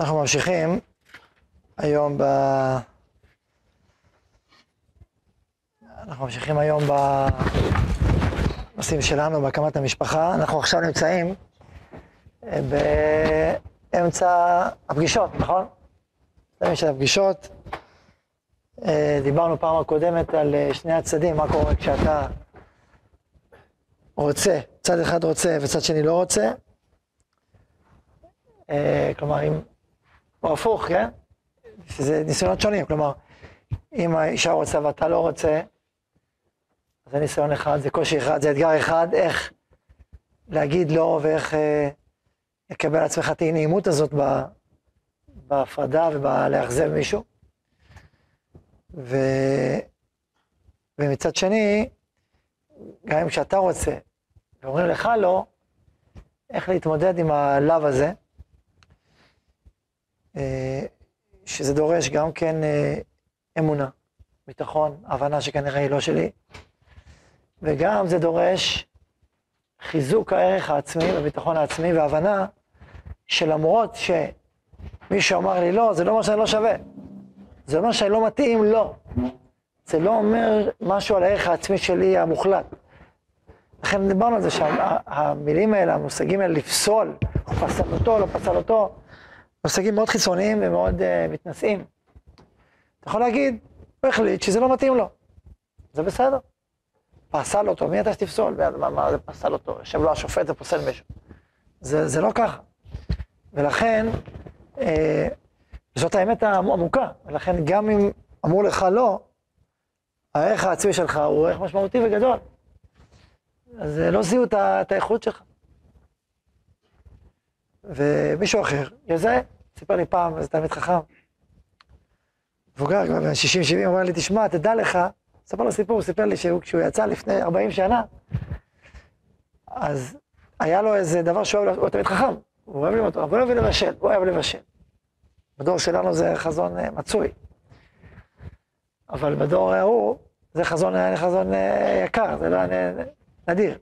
אנחנו ממשיכים היום ב... אנחנו ממשיכים היום בנושאים שלנו, בהקמת המשפחה. אנחנו עכשיו נמצאים אה, באמצע הפגישות, נכון? באמצע הפגישות. אה, דיברנו פעם הקודמת על אה, שני הצדדים, מה קורה כשאתה רוצה, צד אחד רוצה וצד שני לא רוצה. כלומר, אם... או הפוך, כן? שזה ניסיונות שונים, כלומר, אם האישה רוצה ואתה לא רוצה, זה ניסיון אחד, זה קושי אחד, זה אתגר אחד, איך להגיד לא ואיך אה, לקבל על עצמך את האי-נעימות הזאת ב, בהפרדה ובלאכזב מישהו. ו, ומצד שני, גם אם כשאתה רוצה ואומרים לך לא, איך להתמודד עם הלאו הזה, שזה דורש גם כן אה, אמונה, ביטחון, הבנה שכנראה היא לא שלי, וגם זה דורש חיזוק הערך העצמי והביטחון העצמי והבנה שלמרות שמישהו אמר לי לא, זה לא אומר שאני לא שווה. זה אומר שאני לא מתאים, לא. זה לא אומר משהו על הערך העצמי שלי המוחלט. לכן דיברנו על זה שהמילים האלה, המושגים האלה, לפסול, הוא פסל אותו, לא פסל אותו, מושגים מאוד חיצוניים ומאוד uh, מתנשאים. אתה יכול להגיד, הוא החליט שזה לא מתאים לו. זה בסדר. פסל אותו, מי אתה שתפסול? מה, מה זה פסל אותו? יושב לו השופט ופוסל מישהו. זה, זה לא ככה. ולכן, אה, זאת האמת העמוקה. ולכן גם אם אמרו לך לא, הערך העצמי שלך הוא ערך משמעותי וגדול. אז לא זיהו את האיכות שלך. ומישהו אחר יזהה. סיפר לי פעם איזה תלמיד חכם, מבוגר כבר בן 60-70, אומר לי, תשמע, תדע לך, ספר לו סיפור, הוא סיפר לי שכשהוא יצא לפני 40 שנה, אז היה לו איזה דבר שהוא אוהב, הוא תלמיד חכם, הוא אוהב ללמוד, אבל הוא אוהב לבשל, הוא אוהב לבשל. בדור שלנו זה חזון uh, מצוי, אבל בדור ההוא זה חזון, חזון uh, יקר, זה לא נדיר.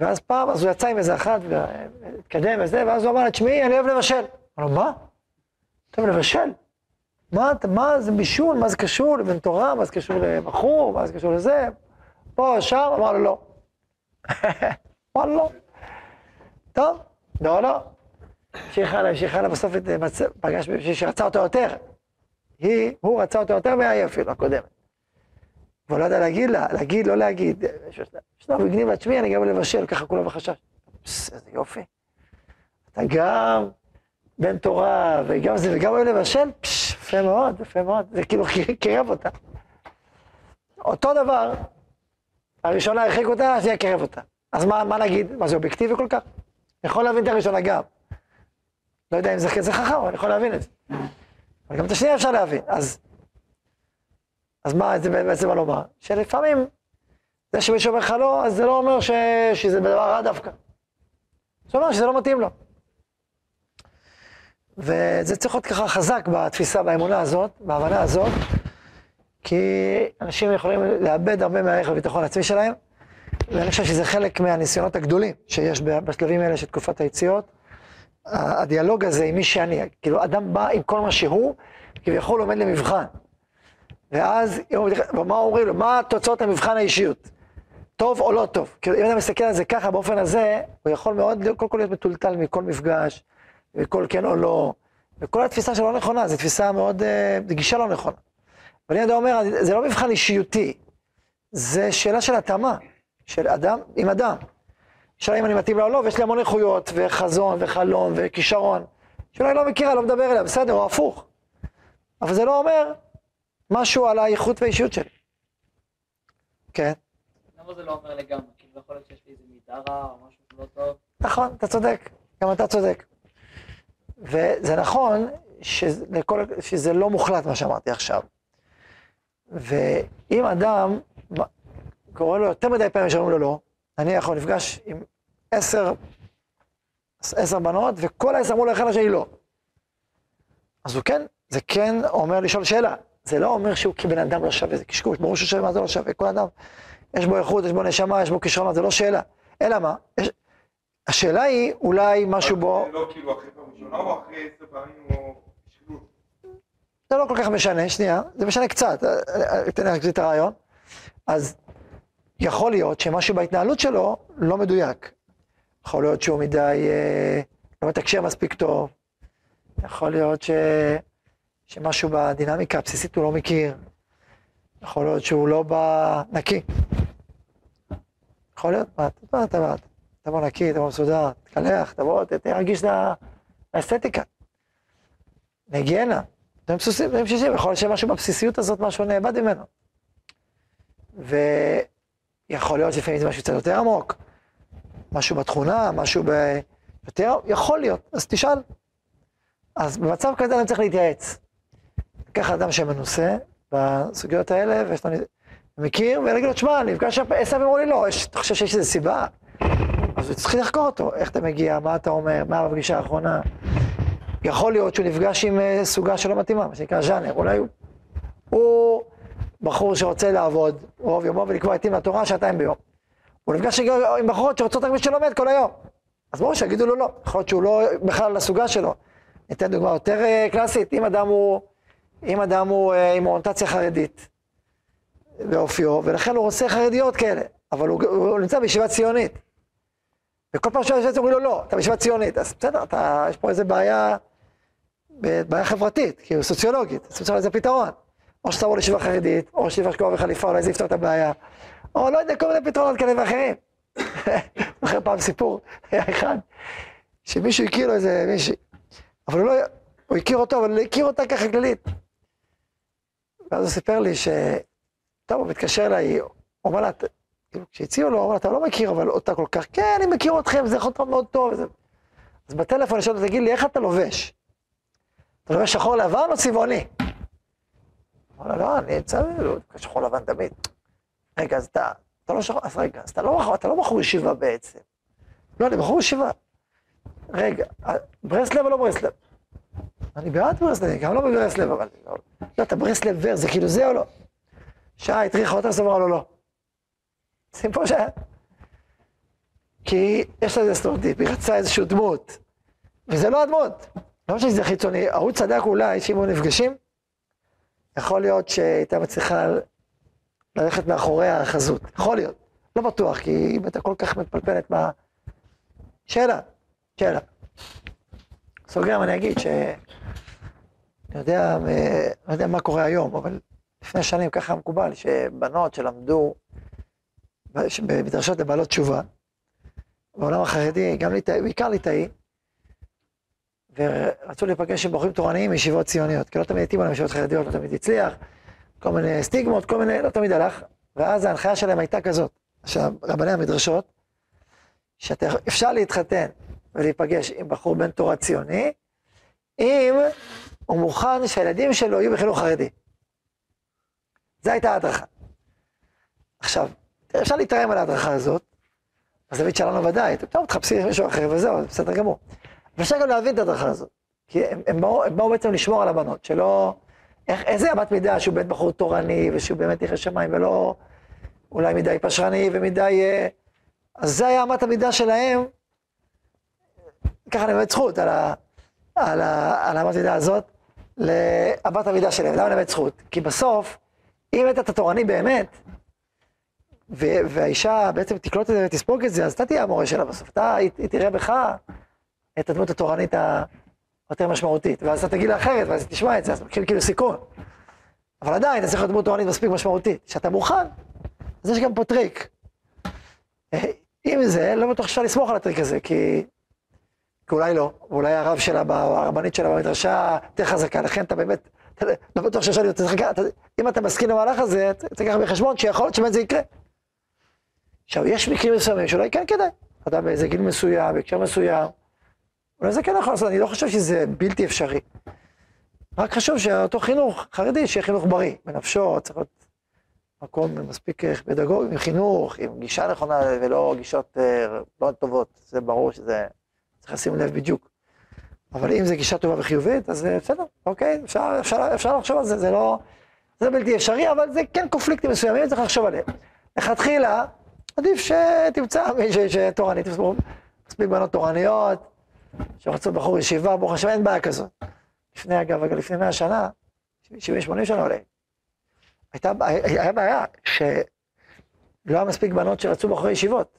ואז פעם, אז הוא יצא עם איזה אחת, והתקדם וזה, ואז הוא אמר לה, תשמעי, אני אוהב לבשל. אמר לו, מה? אתה לבשל? מה, מה זה בישול? מה זה קשור לבן תורה? מה זה קשור לבחור? מה זה קשור לזה? פה, שם? אמר לו, לא. אמר לו, לא. טוב, לא, לא. המשיך הלאה, המשיך הלאה, בסוף פגש מישהי שרצה אותו יותר. היא, הוא רצה אותו יותר מהיא אפילו, הקודמת. והוא לא יודע להגיד לה, להגיד, לא להגיד. שלב הגניב לה, תשמעי, אני גם לבשל, ככה כולם בחשש. איזה יופי. אתה גם בן תורה, וגם זה, וגם אוהב לבשל, יפה מאוד, יפה מאוד. זה כאילו קירב אותה. אותו דבר, הראשונה הרחיק אותה, השנייה קירב אותה. אז מה, מה נגיד? מה זה אובייקטיבי כל כך? אני יכול להבין את הראשונה גם. לא יודע אם זה, זה חכם, אבל אני יכול להבין את זה. אבל גם את השנייה אפשר להבין. אז אז מה זה בעצם מה לומר? שלפעמים זה שמישהו אומר לך לא, אז זה לא אומר ש... שזה דבר רע דווקא. זה אומר שזה לא מתאים לו. וזה צריך להיות ככה חזק בתפיסה, באמונה הזאת, בהבנה הזאת, כי אנשים יכולים לאבד הרבה מהערך הביטחון העצמי שלהם, ואני חושב שזה חלק מהניסיונות הגדולים שיש בשלבים האלה של תקופת היציאות. הדיאלוג הזה עם מי שאני, כאילו אדם בא עם כל מה שהוא, כביכול עומד למבחן. ואז, מה אומרים לו? מה תוצאות המבחן האישיות? טוב או לא טוב? כאילו, אם אתה מסתכל על זה ככה, באופן הזה, הוא יכול מאוד, קודם כל להיות מטולטל מכל מפגש, מכל כן או לא, וכל התפיסה שלו לא נכונה, זו תפיסה מאוד, אה, זו גישה לא נכונה. ואני יודע אומר, זה לא מבחן אישיותי, זה שאלה של התאמה, של אדם עם אדם. שאלה אם אני מתאים לו או לא, ויש לי המון איכויות, וחזון, וחלום, וכישרון, שאולי לא מכירה, לא מדבר אליה, בסדר, או הפוך. אבל זה לא אומר משהו על האיכות והאישיות שלי. כן. למה זה לא אומר לגמרי? כאילו יכול להיות שיש לי איזה מידה רע או משהו לא טוב. נכון, אתה צודק, גם אתה צודק. וזה נכון שלכל, שזה לא מוחלט מה שאמרתי עכשיו. ואם אדם, קורא לו יותר מדי פעמים שאומרים לו לא, נניח הוא נפגש עם עשר, עשר בנות, וכל העשר אמרו לו אחד לשני לא. אז הוא כן, זה כן אומר לשאול שאלה. זה לא אומר שהוא כבן אדם לא שווה, זה קשקוש, ברור שהוא שווה, מה זה לא שווה? כל אדם, יש בו איכות, יש בו נשמה, יש בו כישרונות, זה לא שאלה. אלא מה? יש, השאלה היא, אולי משהו בו, זה לא כאילו אחרי פעם ראשונה או אחרי עשר פעמים או שילוב? זה לא כל כך משנה, שנייה, זה משנה קצת, אה, אה, תן לי את הרעיון. אז יכול להיות שמשהו בהתנהלות שלו לא מדויק. יכול להיות שהוא מדי, אה, לא מתקשר מספיק טוב. יכול להיות ש... שמשהו בדינמיקה הבסיסית הוא לא מכיר. יכול להיות שהוא לא בא נקי. יכול להיות, מה, אתה אתה בא, תבוא נקי, תבוא מסודר, תקלח, תבוא, תרגיש את האסתטיקה. להיגיינה, דברים בסיסיים, דברים בסיסיים, יכול להיות שמשהו בבסיסיות הזאת, משהו נאבד ממנו. ויכול להיות שלפעמים זה משהו קצת יותר עמוק, משהו בתכונה, משהו ב... יותר, יכול להיות, אז תשאל. אז במצב כזה אני צריך להתייעץ. לקחת אדם שמנוסה בסוגיות האלה, ויש לו מכיר, ולהגיד לו, תשמע, אני נפגש פעמים, אמרו לי לא, אתה חושב שיש איזה סיבה? אז צריך לחקור אותו, איך אתה מגיע, מה אתה אומר, מה בפגישה האחרונה. יכול להיות שהוא נפגש עם אה, סוגה שלא מתאימה, מה שנקרא ז'אנר, אולי הוא, הוא בחור שרוצה לעבוד רוב יומו ולקבוע עתים לתורה שעתיים ביום. הוא נפגש עם בחורות שרוצות רק מי שלומד כל היום. אז ברור שיגידו לו לא, יכול להיות שהוא לא בכלל לסוגה שלו. ניתן דוגמה יותר אה, קלאסית, אם אדם הוא, אם אדם הוא אה, עם אוריינטציה חרדית באופיו, ולכן הוא רוצה חרדיות כאלה, אבל הוא, הוא נמצא בישיבה ציונית. וכל פעם יושב אומרים לו לא, אתה בישיבה ציונית, אז בסדר, אתה, יש פה איזה בעיה, בעיה חברתית, כאילו סוציולוגית, אז צריך לזה פתרון. או שתעבור לישיבה חרדית, או שישיבה שקורה בחליפה, אולי זה יפתור את הבעיה, או לא יודע, כל מיני פתרונות כאלה ואחרים. זוכר פעם סיפור, היה אחד, שמישהו הכיר לו איזה מישהי, אבל הוא לא, הוא הכיר אותו, אבל הוא הכיר אותה ככה כללית. ואז הוא סיפר לי ש... טוב, הוא מתקשר אליי, הוא אומר לה, כשהציעו לו, הוא אומר, אתה לא מכיר אבל אותה כל כך, כן, אני מכיר אתכם, זה יכול להיות מאוד טוב. וזה... אז בטלפון אני אותו, תגיד לי, איך אתה לובש? אתה לובש שחור לבן או צבעוני? אומר לה, לא, אני צבעוני, שחור לבן תמיד. רגע, אז אתה, אתה לא שחור, אז רגע, אז אתה לא, אתה לא בחור ישיבה בעצם. לא, אני בחור ישיבה. רגע, ברסלב או לא ברסלב? אני בעד ברסלב, גם לא בברסלב, אבל... לא, אתה ברסלב ור, זה כאילו זה או לא? שעה הטריחה אותה, אז אמרה לו לא. סיפור שהיה. כי יש לה איזה סטריאוטיפ, היא רצה איזושהי דמות, וזה לא הדמות. לא משנה שזה חיצוני, ההוא צדק אולי שאם היו נפגשים, יכול להיות שהייתה מצליחה ללכת מאחורי החזות. יכול להיות. לא בטוח, כי אם הייתה כל כך מתפלפלת מה... שאלה, שאלה. סוגר, אני אגיד ש... אני יודע, לא יודע מה קורה היום, אבל לפני שנים ככה מקובל, שבנות שלמדו במדרשות לבעלות תשובה, בעולם החרדי, גם ליטאי, בעיקר ליטאי, ורצו להיפגש עם בחורים תורניים מישיבות ציוניות, כי לא תמיד התאימו להם ישיבות חרדיות, לא תמיד הצליח, כל מיני סטיגמות, כל מיני, לא תמיד הלך, ואז ההנחיה שלהם הייתה כזאת, רבני המדרשות, שאפשר להתחתן ולהיפגש עם בחור בן תורה ציוני, אם הוא מוכן שהילדים שלו יהיו בחינוך חרדי. זו הייתה ההדרכה. עכשיו, אפשר להתרעם על ההדרכה הזאת, בזווית שלנו ודאי, טוב, תחפשי מישהו אחר וזהו, זה בסדר גמור. אפשר גם להבין את ההדרכה הזאת, כי הם, הם, באו, הם באו בעצם לשמור על הבנות, שלא... איך, איזה אמת מידה שהוא בית בחור תורני, ושהוא באמת ירא שמיים, ולא אולי מדי פשרני ומדי... אז זה היה אמת המידה שלהם, ככה אני באמת זכות על, ה, על, ה, על האמת המידה הזאת, לאמת המידה שלהם. למה אני באמת זכות? כי בסוף, אם היית את התורני באמת, והאישה בעצם תקלוט את זה ותספוג את זה, אז אתה תהיה המורה שלה בסוף. אתה, היא, היא תראה בך את הדמות התורנית היותר משמעותית, ואז אתה תגיד לה אחרת, ואז תשמע את זה, אז כאילו, כאילו סיכון. אבל עדיין, אתה צריך להיות דמות תורנית מספיק משמעותית. כשאתה מוכן, אז יש גם פה טריק. אם זה, לא בטוח שאפשר לסמוך על הטריק הזה, כי... כי אולי לא, ואולי הרב שלה, או הרבנית שלה במדרשה יותר חזקה, לכן אתה באמת, אתה לא בטוח שאפשר להיות, אם אתה מסכים למהלך הזה, צריך לקחת בחשבון שיכול להיות שבאמת זה יקרה. עכשיו, יש מקרים מסוימים שאולי כן כדאי, אתה באיזה גיל מסוים, בהקשר מסוים, אולי זה כן יכול לעשות, אני לא חושב שזה בלתי אפשרי. רק חשוב שאותו חינוך חרדי, שיהיה חינוך בריא, בנפשו, צריך להיות מקום מספיק פדגוגי, עם חינוך, עם גישה נכונה ולא גישות לא טובות, זה ברור שזה, צריך לשים לב בדיוק. אבל אם זו גישה טובה וחיובית, אז בסדר, אוקיי, אפשר, אפשר, אפשר לחשוב על זה, זה לא, זה בלתי אפשרי, אבל זה כן קונפליקטים מסוימים, צריך לחשוב עליהם. לכתחילה, עדיף שתמצא מישהו שתורנית, מספיק בנות תורניות, שרצו בחור ישיבה, ברוך השם, אין בעיה כזאת. לפני, אגב, לפני 100 שנה, 70-80 שנה אולי, הייתה, היה בעיה שלא היה מספיק בנות שרצו בחורי ישיבות.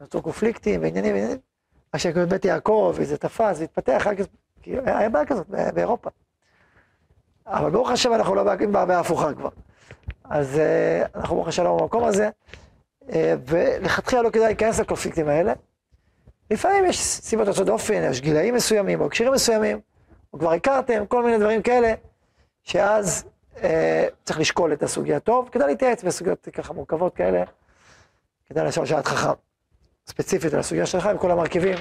רצו קונפליקטים ועניינים ועניינים. רק שהקמנו בית יעקב, וזה תפס והתפתח, רק כי היה בעיה כזאת באירופה. אבל ברוך השם אנחנו לא בבעיה הפוכה כבר. אז אה, אנחנו ברוך השם לא במקום הזה, ולכתחילה לא כדאי להיכנס לקונפליקטים האלה. לפעמים יש סיבות יוצאות דופן, יש גילאים מסוימים, או הקשרים מסוימים, או כבר הכרתם, כל מיני דברים כאלה, שאז אה, צריך לשקול את הסוגיה טוב, כדאי להתייעץ בסוגיות ככה מורכבות כאלה, כדאי לשאול שאלת חכם, ספציפית על הסוגיה שלך, עם כל המרכיבים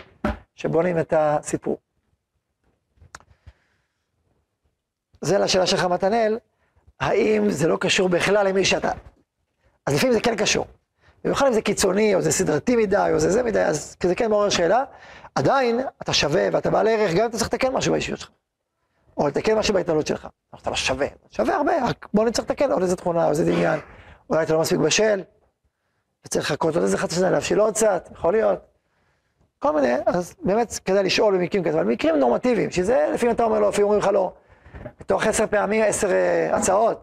שבונים את הסיפור. זה לשאלה שלך, מתנאל, האם זה לא קשור בכלל למי שאתה... אז לפעמים זה כן קשור. במיוחד אם זה קיצוני, או זה סדרתי מדי, או זה זה מדי, אז זה כן מעורר שאלה. עדיין, אתה שווה ואתה בעל ערך, גם אם אתה צריך לתקן משהו באישיות שלך. או לתקן משהו בהתנהלות שלך. אתה לא שווה, שווה הרבה, רק בוא נצטרך לתקן עוד איזה תכונה, או איזה דמיין. אולי אתה לא מספיק בשל, וצריך לחכות עוד איזה חצי שנה, להבשיל עוד קצת, יכול להיות. כל מיני, אז באמת כדאי לשאול במקרים כאלה, אבל במקרים נורמטיביים, שזה לפעמים אתה אומר לו, לפעמים אומרים לך לא, בתוך עשר פעמים, עשר uh, הצעות,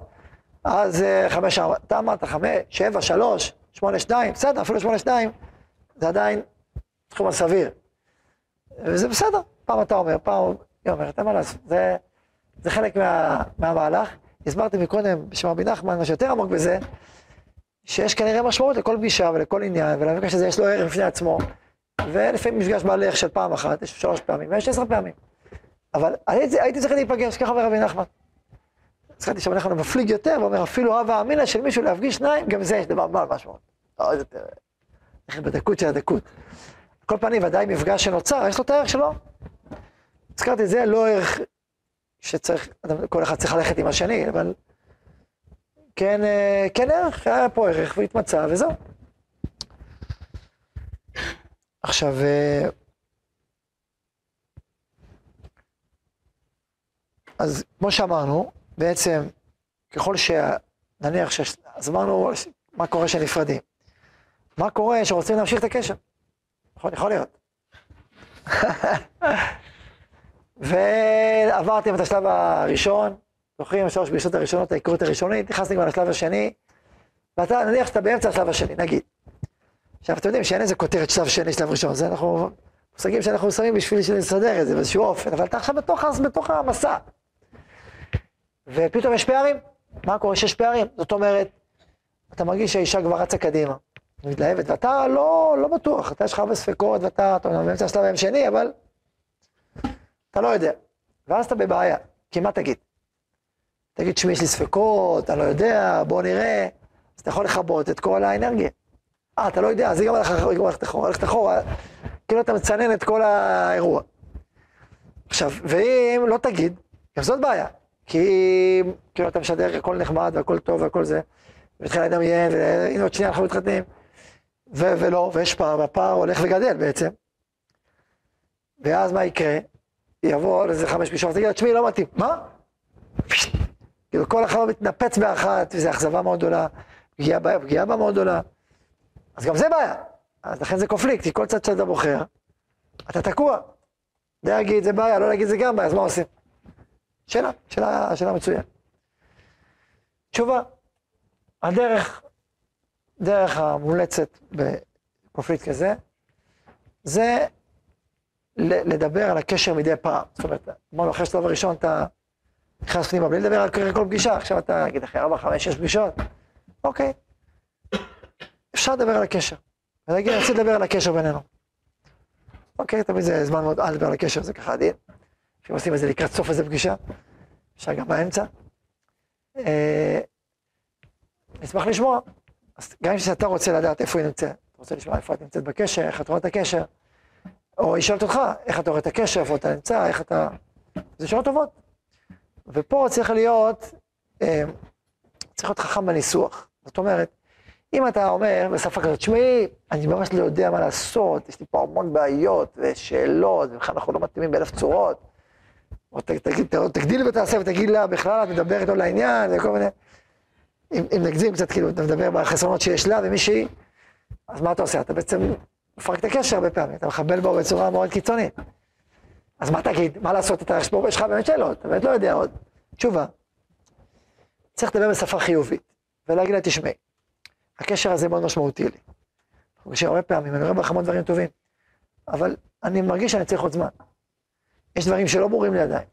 אז uh, חמש, אתה אמרת חמש, שבע, שלוש, שמונה, שתיים, בסדר, אפילו שמונה, שתיים, זה עדיין תחום הסביר. וזה בסדר, פעם אתה אומר, פעם היא אומרת, אין מה לעשות, זה, זה חלק מה, מהמהלך. הסברתי מקודם בשם רבי נחמן, מה שיותר עמוק בזה, שיש כנראה משמעות לכל פגישה ולכל עניין, ולמפגש הזה יש לו ערך בפני עצמו, ולפעמים מפגש בעל ערך של פעם אחת, יש שלוש פעמים, ויש עשר פעמים. אבל הייתי, הייתי צריך להיפגש, ככה אומר רבי נחמן. זכרתי שרבי נחמן מפליג יותר, ואומר, אפילו הווה אמינא של מישהו להפגיש שניים, גם זה יש דבר בעל משמעות. עוד יותר, איך בדקות של הדקות. כל פנים, ודאי מפגש שנוצר, יש לו את הערך שלו. הזכרתי זה, לא ערך שצריך, כל אחד צריך ללכת עם השני, אבל כן, אה, כן ערך, היה פה ערך והתמצא וזהו. עכשיו, אה, אז כמו שאמרנו, בעצם ככל ש... נניח ש... אז אמרנו, מה קורה כשנפרדים? מה קורה שרוצים להמשיך את הקשר? נכון, יכול להיות. ועברתם את השלב הראשון, זוכרים, שלוש פגישות הראשונות, ההיכרות הראשונית, נכנסתי כבר לשלב השני, ואתה, נניח שאתה באמצע השלב השני, נגיד. עכשיו, אתם יודעים שאין איזה כותרת שלב שני, שלב ראשון, זה אנחנו, מושגים שאנחנו שמים בשביל לסדר את זה באיזשהו אופן, אבל אתה עכשיו בתוך, בתוך המסע. ופתאום יש פערים. מה קורה שיש פערים? זאת אומרת, אתה מרגיש שהאישה כבר רצה קדימה, מתלהבת, ואתה לא, לא בטוח, אתה יש לך הרבה ספקות, ואתה, אתה באמצע השלב היום שני, אבל אתה לא יודע. ואז אתה בבעיה, כי מה תגיד? תגיד, שמי, יש לי ספקות, אתה לא יודע, בוא נראה. אז אתה יכול לכבות את כל האנרגיה. אה, אתה לא יודע, אז היא גם הלכה ללכת אחורה, ללכת אחורה, כאילו אתה מצנן את כל האירוע. עכשיו, ואם לא תגיד, גם זאת בעיה. כי כאילו אתה משדר הכל נחמד והכל טוב והכל זה, ומתחיל לדמיין, והנה עוד שנייה אנחנו מתחתנים, ו- ולא, ויש פער, והפער הולך וגדל בעצם. ואז מה יקרה? יבוא לזה חמש פגישות, תגיד, תשמעי, לא מתאים. מה? כאילו כל החלום מתנפץ באחת, וזו אכזבה מאוד גדולה, פגיעה בה, פגיעה בה מאוד גדולה. אז גם זה בעיה. אז לכן זה קונפליקט, כי כל צד שאתה בוחר, אתה תקוע. להגיד זה בעיה, לא להגיד זה גם בעיה, אז מה עושים? שאלה, שאלה, שאלה מצוינת. תשובה, הדרך, דרך המומלצת בקונפליקט כזה, זה לדבר על הקשר מדי פעם. זאת אומרת, אמרנו, אחרי השלב הראשון אתה נכנס פנימה בלי לדבר על כל פגישה, עכשיו אתה, נגיד, אחרי ארבע, חמש, שש פגישות, אוקיי. אפשר לדבר על הקשר. אני רוצה לדבר על הקשר בינינו. אוקיי, תמיד זה זמן מאוד, אל לדבר על הקשר, זה ככה עדין. אם עושים את זה לקראת סוף איזה פגישה, אפשר גם באמצע. אה, נשמח לשמוע. אז גם כשאתה רוצה לדעת איפה היא נמצאת, אתה רוצה לשמוע איפה את נמצאת בקשר, איך את רואה את הקשר, או היא שואלת אותך, איך אתה רואה את הקשר, איפה אתה נמצא, איך אתה... זה שאלות טובות. ופה צריך להיות, אה, צריך להיות חכם בניסוח. זאת אומרת, אם אתה אומר בשפה כזאת, תשמעי, אני ממש לא יודע מה לעשות, יש לי פה המון בעיות ושאלות, ובכלל אנחנו לא מתאימים באלף צורות, או ת, ת, ת, תגדיל ותעשה ותגיד לה, בכלל את מדברת איתו לעניין, וכל מיני... אם, אם נגזים קצת, כאילו, אתה מדבר בחסרונות שיש לה ומישהי, אז מה אתה עושה? אתה בעצם מפרק את הקשר הרבה פעמים, אתה מחבל בו בצורה מאוד קיצונית. אז מה תגיד? מה לעשות? אתה, יש לך באמת שאלות, אתה באמת לא יודע עוד. תשובה. צריך לדבר בשפה חיובית, ולהגיד לה, תשמעי, הקשר הזה מאוד משמעותי לי. פוגשים הרבה פעמים, אני רואה בך המון דברים טובים, אבל אני מרגיש שאני צריך עוד זמן. יש דברים שלא ברורים לי עדיין.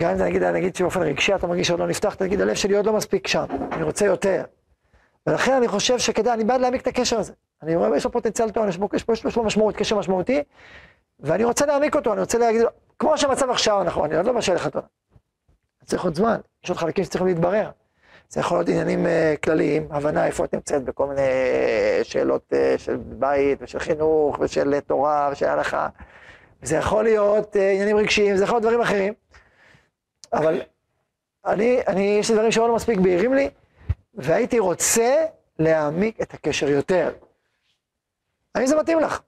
גם אם זה נגיד, נגיד שבאופן רגשי אתה מרגיש שעוד לא נפתח, תגיד, הלב שלי עוד לא מספיק שם, אני רוצה יותר. ולכן אני חושב שכדאי, אני בעד להעמיק את הקשר הזה. אני רואה, יש לו פוטנציאל טוב, יש יש יש לו משמעות, קשר משמעותי, ואני רוצה להעמיק אותו, אני רוצה להגיד, לו, כמו שהמצב עכשיו, נכון, אני עוד לא בשל לחתונה. צריך עוד זמן, יש עוד חלקים שצריכים להתברר. זה יכול להיות עניינים uh, כלליים, הבנה איפה את נמצאת בכל מיני uh, שאלות uh, של בית ושל חינוך ושל uh, תורה ושל הלכה. זה יכול להיות uh, עניינים רגשיים, זה יכול להיות דברים אחרים. אבל אני, אני, יש לי דברים שלא מספיק בהירים לי, והייתי רוצה להעמיק את הקשר יותר. האם זה מתאים לך?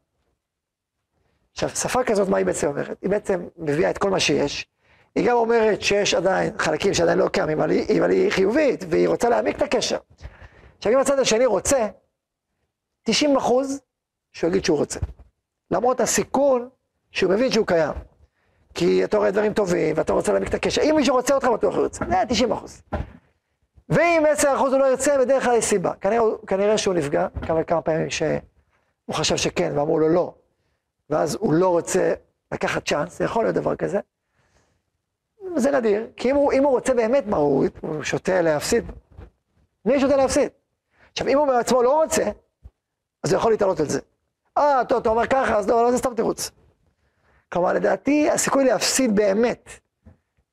עכשיו, שפה כזאת, מה היא בעצם אומרת? היא בעצם מביאה את כל מה שיש. היא גם אומרת שיש עדיין חלקים שעדיין לא קיימים, אבל היא, אבל היא חיובית, והיא רוצה להעמיק את הקשר. עכשיו, אם הצד השני רוצה, 90 אחוז שהוא יגיד שהוא רוצה. למרות הסיכון שהוא מבין שהוא קיים. כי אתה רואה דברים טובים, ואתה רוצה להעמיק את הקשר. אם מישהו רוצה אותך, בטוח הוא ירצה. זה 90 אחוז. ואם 10 אחוז הוא לא ירצה, בדרך כלל יש סיבה. כנראה, כנראה שהוא נפגע, כמה, כמה פעמים שהוא חשב שכן, ואמרו לו לא. ואז הוא לא רוצה לקחת צ'אנס, זה יכול להיות דבר כזה. זה נדיר, כי אם הוא, אם הוא רוצה באמת מה הוא, שותה להפסיד. מי שותה להפסיד? עכשיו, אם הוא בעצמו לא רוצה, אז הוא יכול להתעלות על זה. אה, אתה אומר ככה, אז לא, לא, זה סתם תירוץ. כלומר, לדעתי, הסיכוי להפסיד באמת,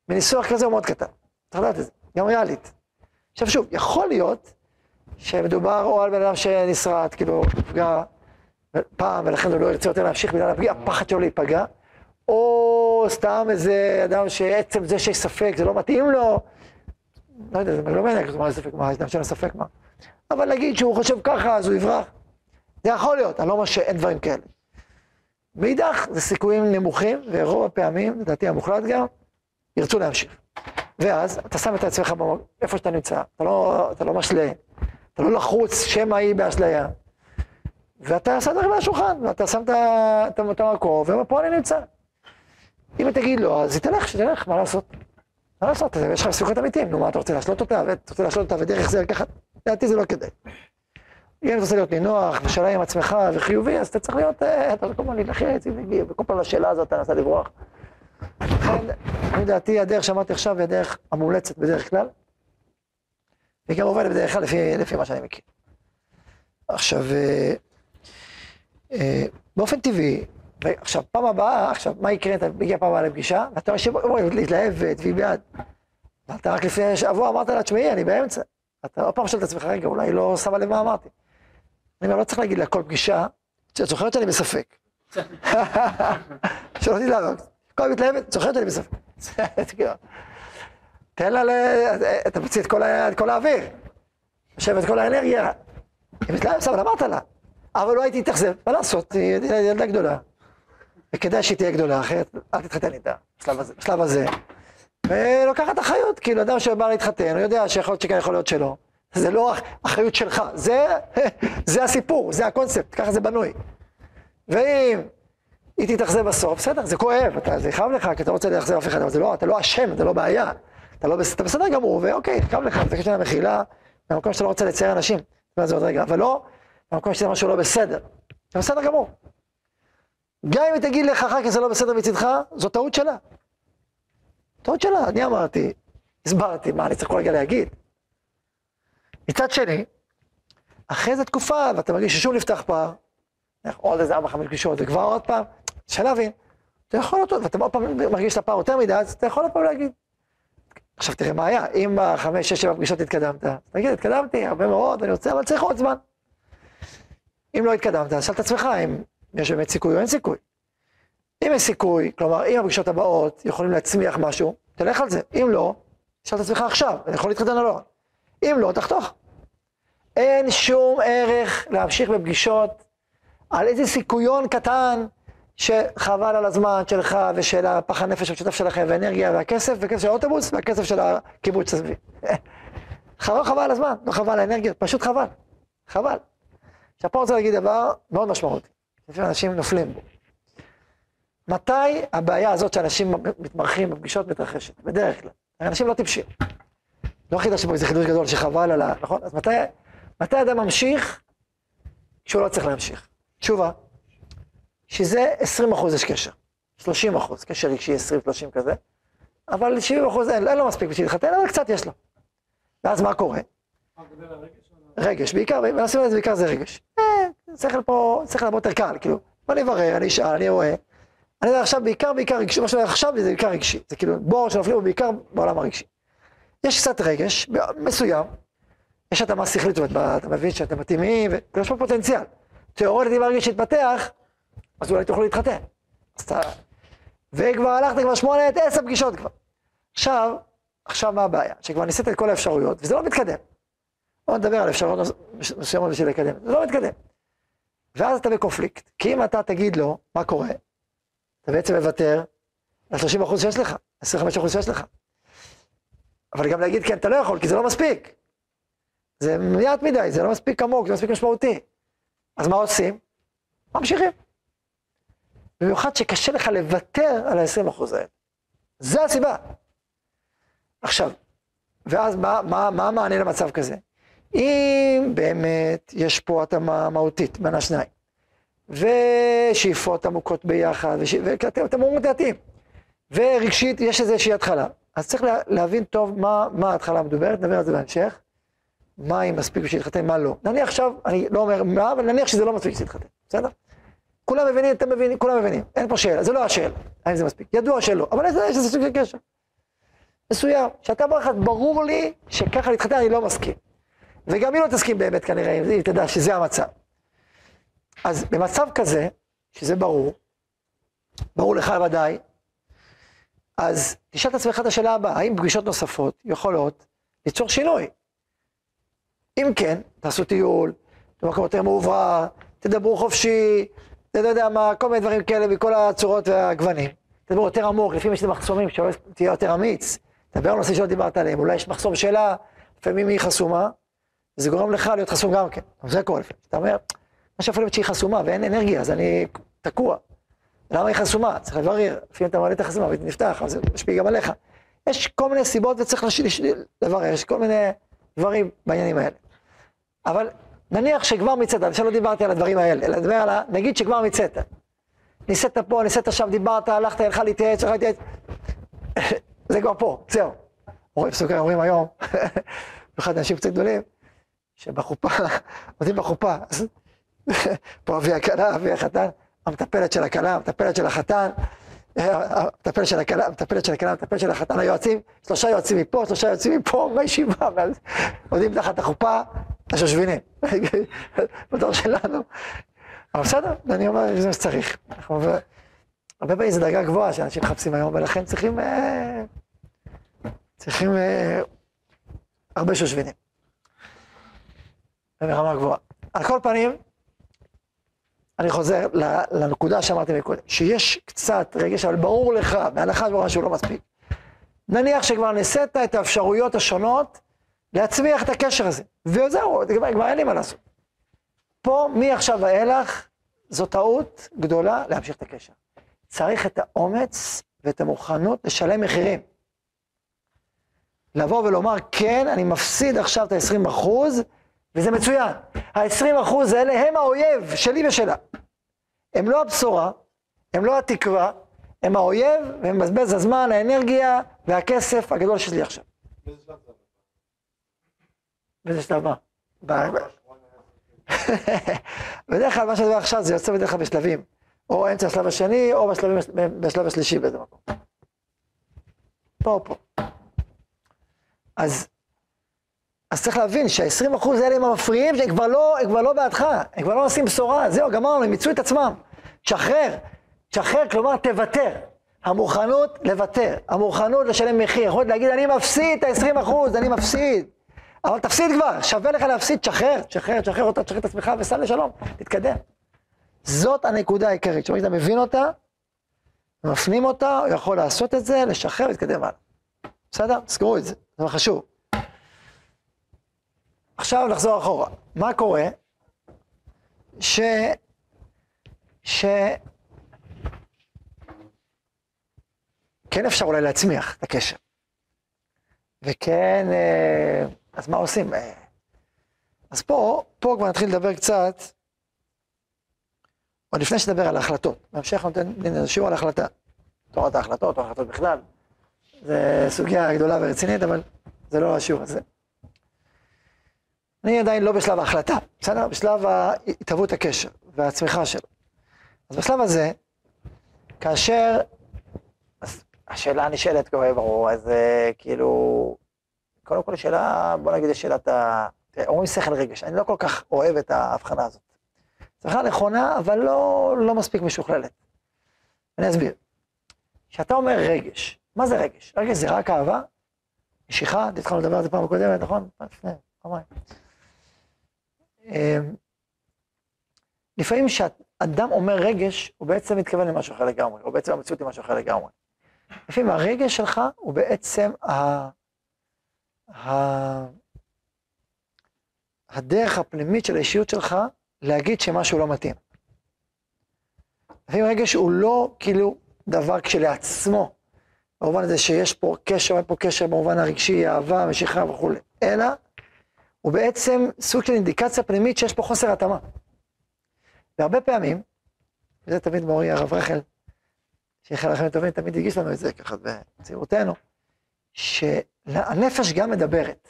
בניסוח כזה הוא מאוד קטן. צריך לדעת את זה, גם ריאלית. עכשיו שוב, יכול להיות שמדובר או על בן אדם שנסרט, כאילו, נפגע פעם, ולכן הוא לא ירצה יותר להמשיך בגלל הפגיעה, הפחד שלו להיפגע, או סתם איזה אדם שעצם זה שיש ספק, זה לא מתאים לו, לא יודע, זה לא מעניין, מה זה ספק, מה, אדם שאין ספק מה. אבל נגיד שהוא חושב ככה, אז הוא יברח. זה יכול להיות, אני לא אומר שאין דברים כאלה. מאידך, זה סיכויים נמוכים, ורוב הפעמים, לדעתי המוחלט גם, ירצו להמשיך. ואז אתה שם את עצמך במקום, איפה שאתה נמצא, אתה לא, אתה לא משלה, אתה לא לחוץ שמא היא באשליה. ואתה שם דברים על השולחן, ואתה שם את ה- את ה- את המקום, ופה אני נמצא. אם היא תגיד לו, אז היא תלך, שתלך, מה לעשות? מה לעשות? יש לך סיכויות אמיתיים, נו מה, אתה רוצה להשלות אותה, ואתה רוצה להשלות אותה ודרך זה לקחת, לדעתי זה לא כדאי. אם אתה רוצה להיות נינוח, ושאלה עם עצמך, וחיובי, אז אתה צריך להיות, אה, אתה כל הזמן להילחץ, וכל פעם לשאלה הזאת אתה מנסה לברוח. לכן, אני לדעתי, הדרך שאמרתי עכשיו היא הדרך המומלצת בדרך כלל, והיא גם עובדת בדרך כלל לפי, מה שאני מכיר. עכשיו, אה, אה, באופן טבעי, עכשיו, פעם הבאה, עכשיו, מה יקרה, אתה מגיע פעם הבאה לפגישה, ואתה יושב, אוי, להתלהבת, והיא בעד. ואתה רק לפני שבוע אמרת לה, תשמעי, אני באמצע. אתה עוד פעם שואל את עצמך, רגע, אולי לא שמה לב מה אמרתי. אני אומר, לא צריך להגיד לה כל פגישה, את זוכרת שאני בספק. שלא תדע, כל מתלהבת, זוכרת שאני בספק. תן לה. אתה מוציא את כל, האוויר, יושב את כל האנרגיה. היא מתלהבת, בסדר, אמרת לה. אבל לא הייתי מתאכזב, מה לעשות, היא ילדה גדולה. וכדאי שהיא תהיה גדולה, אחרת אל תתחתן איתה. בשלב הזה. ולוקחת אחריות, כאילו אדם שבא להתחתן, הוא יודע שיכול להיות שכן, יכול להיות שלא. זה לא אחריות שלך, זה, זה הסיפור, זה הקונספט, ככה זה בנוי. ואם היא תתאכזב בסוף, בסדר, זה כואב, אתה, זה יכאב לך, כי אתה רוצה לאכזב אף אחד, אבל זה לא, אתה לא אשם, אתה לא בעיה. אתה לא אתה בסדר גמור, ואוקיי, יכאב לך, זה קשר למחילה, במקום שאתה לא רוצה לצייר אנשים, נדבר על זה עוד רגע, אבל לא, במקום שזה משהו לא בסדר. זה בסדר גמור. גם אם היא תגיד לך אחר כך זה לא בסדר מצדך, זו טעות שלה. טעות שלה, אני אמרתי, הסברתי, מה אני צריך כל רגע להגיד? מצד שני, אחרי איזה תקופה, ואתה מרגיש ששוב נפתח פער, עוד איזה ארבע, חמש פגישות, וכבר עוד פעם, אפשר להבין, אתה יכול עוד, ואתה עוד פעם מרגיש את הפער יותר מדי, אז אתה יכול עוד פעם להגיד. עכשיו תראה מה היה, אם בחמש, שש, שבע פגישות התקדמת, תגיד, התקדמתי הרבה מאוד, אני רוצה, אבל צריך עוד זמן. אם לא התקדמת, אז שאל את עצמך אם יש באמת סיכוי או אין סיכוי. אם יש סיכוי, כלומר, אם הפגישות הבאות יכולים להצמיח משהו, תלך על זה. אם לא, שאל את עצמך עכשיו, אני יכול להתקדם או לא. אם לא, תחתוך. אין שום ערך להמשיך בפגישות על איזה סיכויון קטן שחבל על הזמן שלך ושל הפח הנפש המשותף שלכם והאנרגיה והכסף, וכסף של האוטובוס והכסף של הקיבוץ הסביב. חבל חבל על הזמן, לא חבל על האנרגיה, פשוט חבל. חבל. עכשיו פה רוצה להגיד דבר מאוד משמעותי. לפעמים אנשים נופלים בו. מתי הבעיה הזאת שאנשים מתמרחים בפגישות מתרחשת? בדרך כלל. אנשים לא טיפשים. לא חידשתי פה איזה חידוש גדול שחבל על ה... נכון? אז מתי, מתי אדם ממשיך כשהוא לא צריך להמשיך? תשובה, שזה 20 אחוז יש קשר. 30 אחוז, קשר רגשי 20-30 כזה, אבל 70 אחוז אין, אין לו מספיק בשביל להתחתן, אבל קצת יש לו. ואז מה קורה? רגש, בעיקר, מנסים לזה בעיקר זה רגש. אה, שכל פה, שכל הרבה יותר קל, כאילו, בוא נברר, אני אשאל, אני רואה. אני יודע עכשיו בעיקר, בעיקר רגשי, מה שאני אומר עכשיו זה בעיקר רגשי, זה כאילו בור שנופלים הוא בעיקר בעולם הרגשי. יש קצת רגש, מסוים, יש התאמה שכלית, זאת אומרת, אתה מבין שאתם מתאימים, ויש פה פוטנציאל. תיאורטית אם הרגש יתפתח, אז אולי תוכלו להתחתן. אז אתה... וכבר הלכת כבר שמונה, עשר פגישות כבר. עכשיו, עכשיו מה הבעיה? שכבר ניסית את כל האפשרויות, וזה לא מתקדם. בוא נדבר על אפשרויות מסוימות בשביל לקדם, זה לא מתקדם. ואז אתה בקונפליקט, כי אם אתה תגיד לו, מה קורה? אתה בעצם מוותר על 30% שיש לך, 25% שיש לך. אבל גם להגיד, כן, אתה לא יכול, כי זה לא מספיק. זה מעט מדי, זה לא מספיק עמוק, זה מספיק משמעותי. אז מה עושים? ממשיכים. במיוחד שקשה לך לוותר על ה-20% האלה. זה הסיבה. עכשיו, ואז מה, מה, מה המענה למצב כזה? אם באמת יש פה התאמה מהותית בין השניים, ושאיפות עמוקות ביחד, ואתם אומרים דעתיים, ורגשית יש איזושהי התחלה, אז צריך לה, להבין טוב מה, מה ההתחלה המדוברת, נדבר על זה בהמשך, מה אם מספיק בשביל להתחתן, מה לא. נניח עכשיו, אני לא אומר מה, אבל נניח שזה לא מספיק בשביל להתחתן, בסדר? כולם מבינים, אתם מבינים, כולם מבינים, אין פה שאלה, זה לא השאלה, האם זה מספיק, ידוע שלא, אבל יש איזה סוג של קשר. מסוים, שאתה אומר לך, ברור לי שככה להתחתן אני לא מסכים. וגם היא לא תסכים באמת כנראה, אם תדע שזה המצב. אז במצב כזה, שזה ברור, ברור לך ודאי, אז תשאל את עצמך את השאלה הבאה, האם פגישות נוספות יכולות ליצור שינוי? אם כן, תעשו טיול, במקום יותר מאוברר, תדברו חופשי, אתה לא יודע מה, כל מיני דברים כאלה מכל הצורות והגוונים. תדברו יותר עמוק, לפעמים יש מחסומים, שתהיה יותר אמיץ. תדבר על נושא שלא דיברת עליהם, אולי יש מחסום שאלה, לפעמים היא חסומה, וזה גורם לך להיות חסום גם כן. זה לפעמים. אתה אומר, מה להיות שהיא חסומה ואין אנרגיה, אז אני תקוע. למה היא חסומה? צריך לברר, לפעמים אתה מעלה את החסומה והיא נפתח, אז זה משפיע גם עליך. יש כל מיני סיבות וצריך לברר, יש כל מיני דברים בעניינים האלה. אבל נניח שכבר מיצאת, עכשיו לא דיברתי על הדברים האלה, אלא דבר על ה... נגיד שכבר מיצאת. ניסית פה, ניסית שם, דיברת, הלכת, הלכה להתייעץ, הלכה להתייעץ. זה כבר פה, זהו. רואים פסוקים, אומרים היום, במיוחד אנשים קצת גדולים, שבחופה, עובדים בחופה, פה אבי הכלה, אבי החתן, המטפלת של הכלה, המטפלת של החתן, המטפלת של הכלה, המטפלת של הכלה, המטפלת של החתן, היועצים, שלושה יועצים מפה, שלושה יועצים מפה, בישיבה, עובדים תחת החופה, השושבינים, בדור שלנו. אבל בסדר, אני אומר, זה מה שצריך. הרבה פעמים זו דרגה גבוהה שאנשים מחפשים היום, ולכן צריכים, אה, צריכים אה, הרבה שושבינים. ברמה גבוהה. על כל פנים, אני חוזר לנקודה שאמרתי מקודם, שיש קצת רגש, אבל ברור לך, בהנחה ברורה שהוא לא מספיק. נניח שכבר ניסית את האפשרויות השונות להצמיח את הקשר הזה, וזהו, כבר, כבר אין לי מה לעשות. פה, מעכשיו ואילך, זו טעות גדולה להמשיך את הקשר. צריך את האומץ ואת המוכנות לשלם מחירים. לבוא ולומר, כן, אני מפסיד עכשיו את ה-20 אחוז, וזה מצוין. ה-20 אחוז האלה הם האויב שלי ושלה. הם לא הבשורה, הם לא התקווה, הם האויב, והם מבזבז הזמן, האנרגיה והכסף הגדול שלי עכשיו. באיזה שלב מה? בדרך כלל מה שאני אומר עכשיו זה יוצא בדרך כלל בשלבים. או אמצע השלב השני, או בשלבים, בשלב השלישי באיזה מקום. פה או פה. אז אז צריך להבין שה-20% האלה הם המפריעים, שהם כבר לא, הם כבר לא בעדך, הם כבר לא עושים בשורה, זהו, גמרנו, הם מיצו את עצמם. תשחרר, תשחרר, כלומר תוותר. המוכנות לוותר, המוכנות לשלם מחיר, יכולת להגיד אני מפסיד את ה-20%, אני מפסיד. אבל תפסיד כבר, שווה לך להפסיד, תשחרר, תשחרר, תשחרר אותה, תשחרר את עצמך וסע לשלום, תתקדם. זאת הנקודה העיקרית, שאתה מבין אותה, מפנים אותה, הוא יכול לעשות את זה, לשחרר ולהתקדם הלאה. בסדר? תזכרו את זה, זה חשוב. עכשיו נחזור אחורה. מה קורה? ש... כן אפשר אולי להצמיח את הקשר. וכן, אה, אז מה עושים? אה, אז פה, פה כבר נתחיל לדבר קצת, עוד לפני שנדבר על ההחלטות. בהמשך נותן שיעור על החלטה. תורת ההחלטות, או החלטות בכלל. זו סוגיה גדולה ורצינית, אבל זה לא השיעור הזה. אני עדיין לא בשלב ההחלטה, בסדר? בשלב התהוות הקשר והצמיחה שלו. אז בשלב הזה, כאשר, אז השאלה נשאלת, כבר ברור, אז אה, כאילו, קודם כל שאלה, בוא נגיד, שאלת ה... אומרים שכל רגש, אני לא כל כך אוהב את ההבחנה הזאת. זו הבחנה נכונה, אבל לא, לא מספיק משוכללת. אני אסביר. כשאתה אומר רגש, מה זה רגש? רגש זה רק אהבה? משיכה? התחלנו לדבר על זה פעם הקודמת, נכון? לפני, פעמיים. אמ, לפעמים כשאדם אומר רגש, הוא בעצם מתכוון למשהו אחר לגמרי, או בעצם המציאות היא משהו אחר לגמרי. לפעמים הרגש שלך הוא בעצם ה... ה... הדרך הפנימית של האישיות שלך להגיד שמשהו לא מתאים. לפעמים רגש הוא לא כאילו דבר כשלעצמו, במובן הזה שיש פה קשר, אין פה קשר במובן הרגשי, אהבה, משיכה וכולי, אלא הוא בעצם סוג של אינדיקציה פנימית שיש פה חוסר התאמה. והרבה פעמים, וזה תמיד מורי הרב רחל, שיחל לכם טובים, תמיד הגיש לנו את זה ככה בצעירותנו, שהנפש גם מדברת.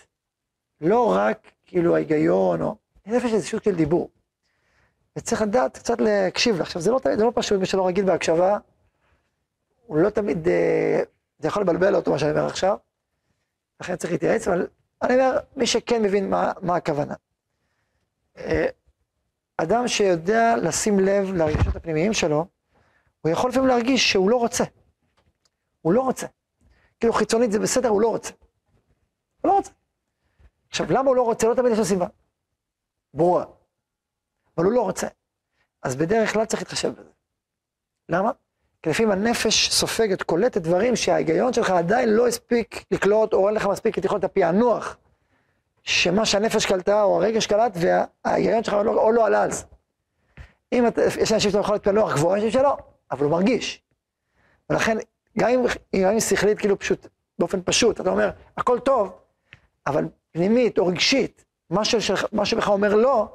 לא רק כאילו ההיגיון, או... נפש זה סוג של דיבור. וצריך לדעת קצת להקשיב לה. עכשיו, זה לא, זה לא פשוט, מי שלא רגיל בהקשבה, הוא לא תמיד, אה, זה יכול לבלבל אותו, מה שאני אומר עכשיו, לכן צריך להתייעץ, אבל אני אומר, מי שכן מבין מה, מה הכוונה. אה, אדם שיודע לשים לב לרגשות הפנימיים שלו, הוא יכול לפעמים להרגיש שהוא לא רוצה. הוא לא רוצה. כאילו חיצונית זה בסדר, הוא לא רוצה. הוא לא רוצה. עכשיו, למה הוא לא רוצה? לא תמיד יש לו סיבה. ברורה. אבל הוא לא רוצה. אז בדרך כלל צריך להתחשב בזה. למה? כי לפעמים הנפש סופגת, קולטת דברים שההיגיון שלך עדיין לא הספיק לקלוט, או אין לך מספיק את יכולת הפענוח, שמה שהנפש קלטה, או הרגש קלט, וההיגיון שלך לא, או לא עלה על זה. אם את, יש אנשים שאתה יכולת פענוח גבוהה, יש אנשים שלא, אבל הוא מרגיש. ולכן, גם אם, גם אם שכלית, כאילו פשוט, באופן פשוט, אתה אומר, הכל טוב, אבל פנימית או רגשית, משהו בך אומר לא,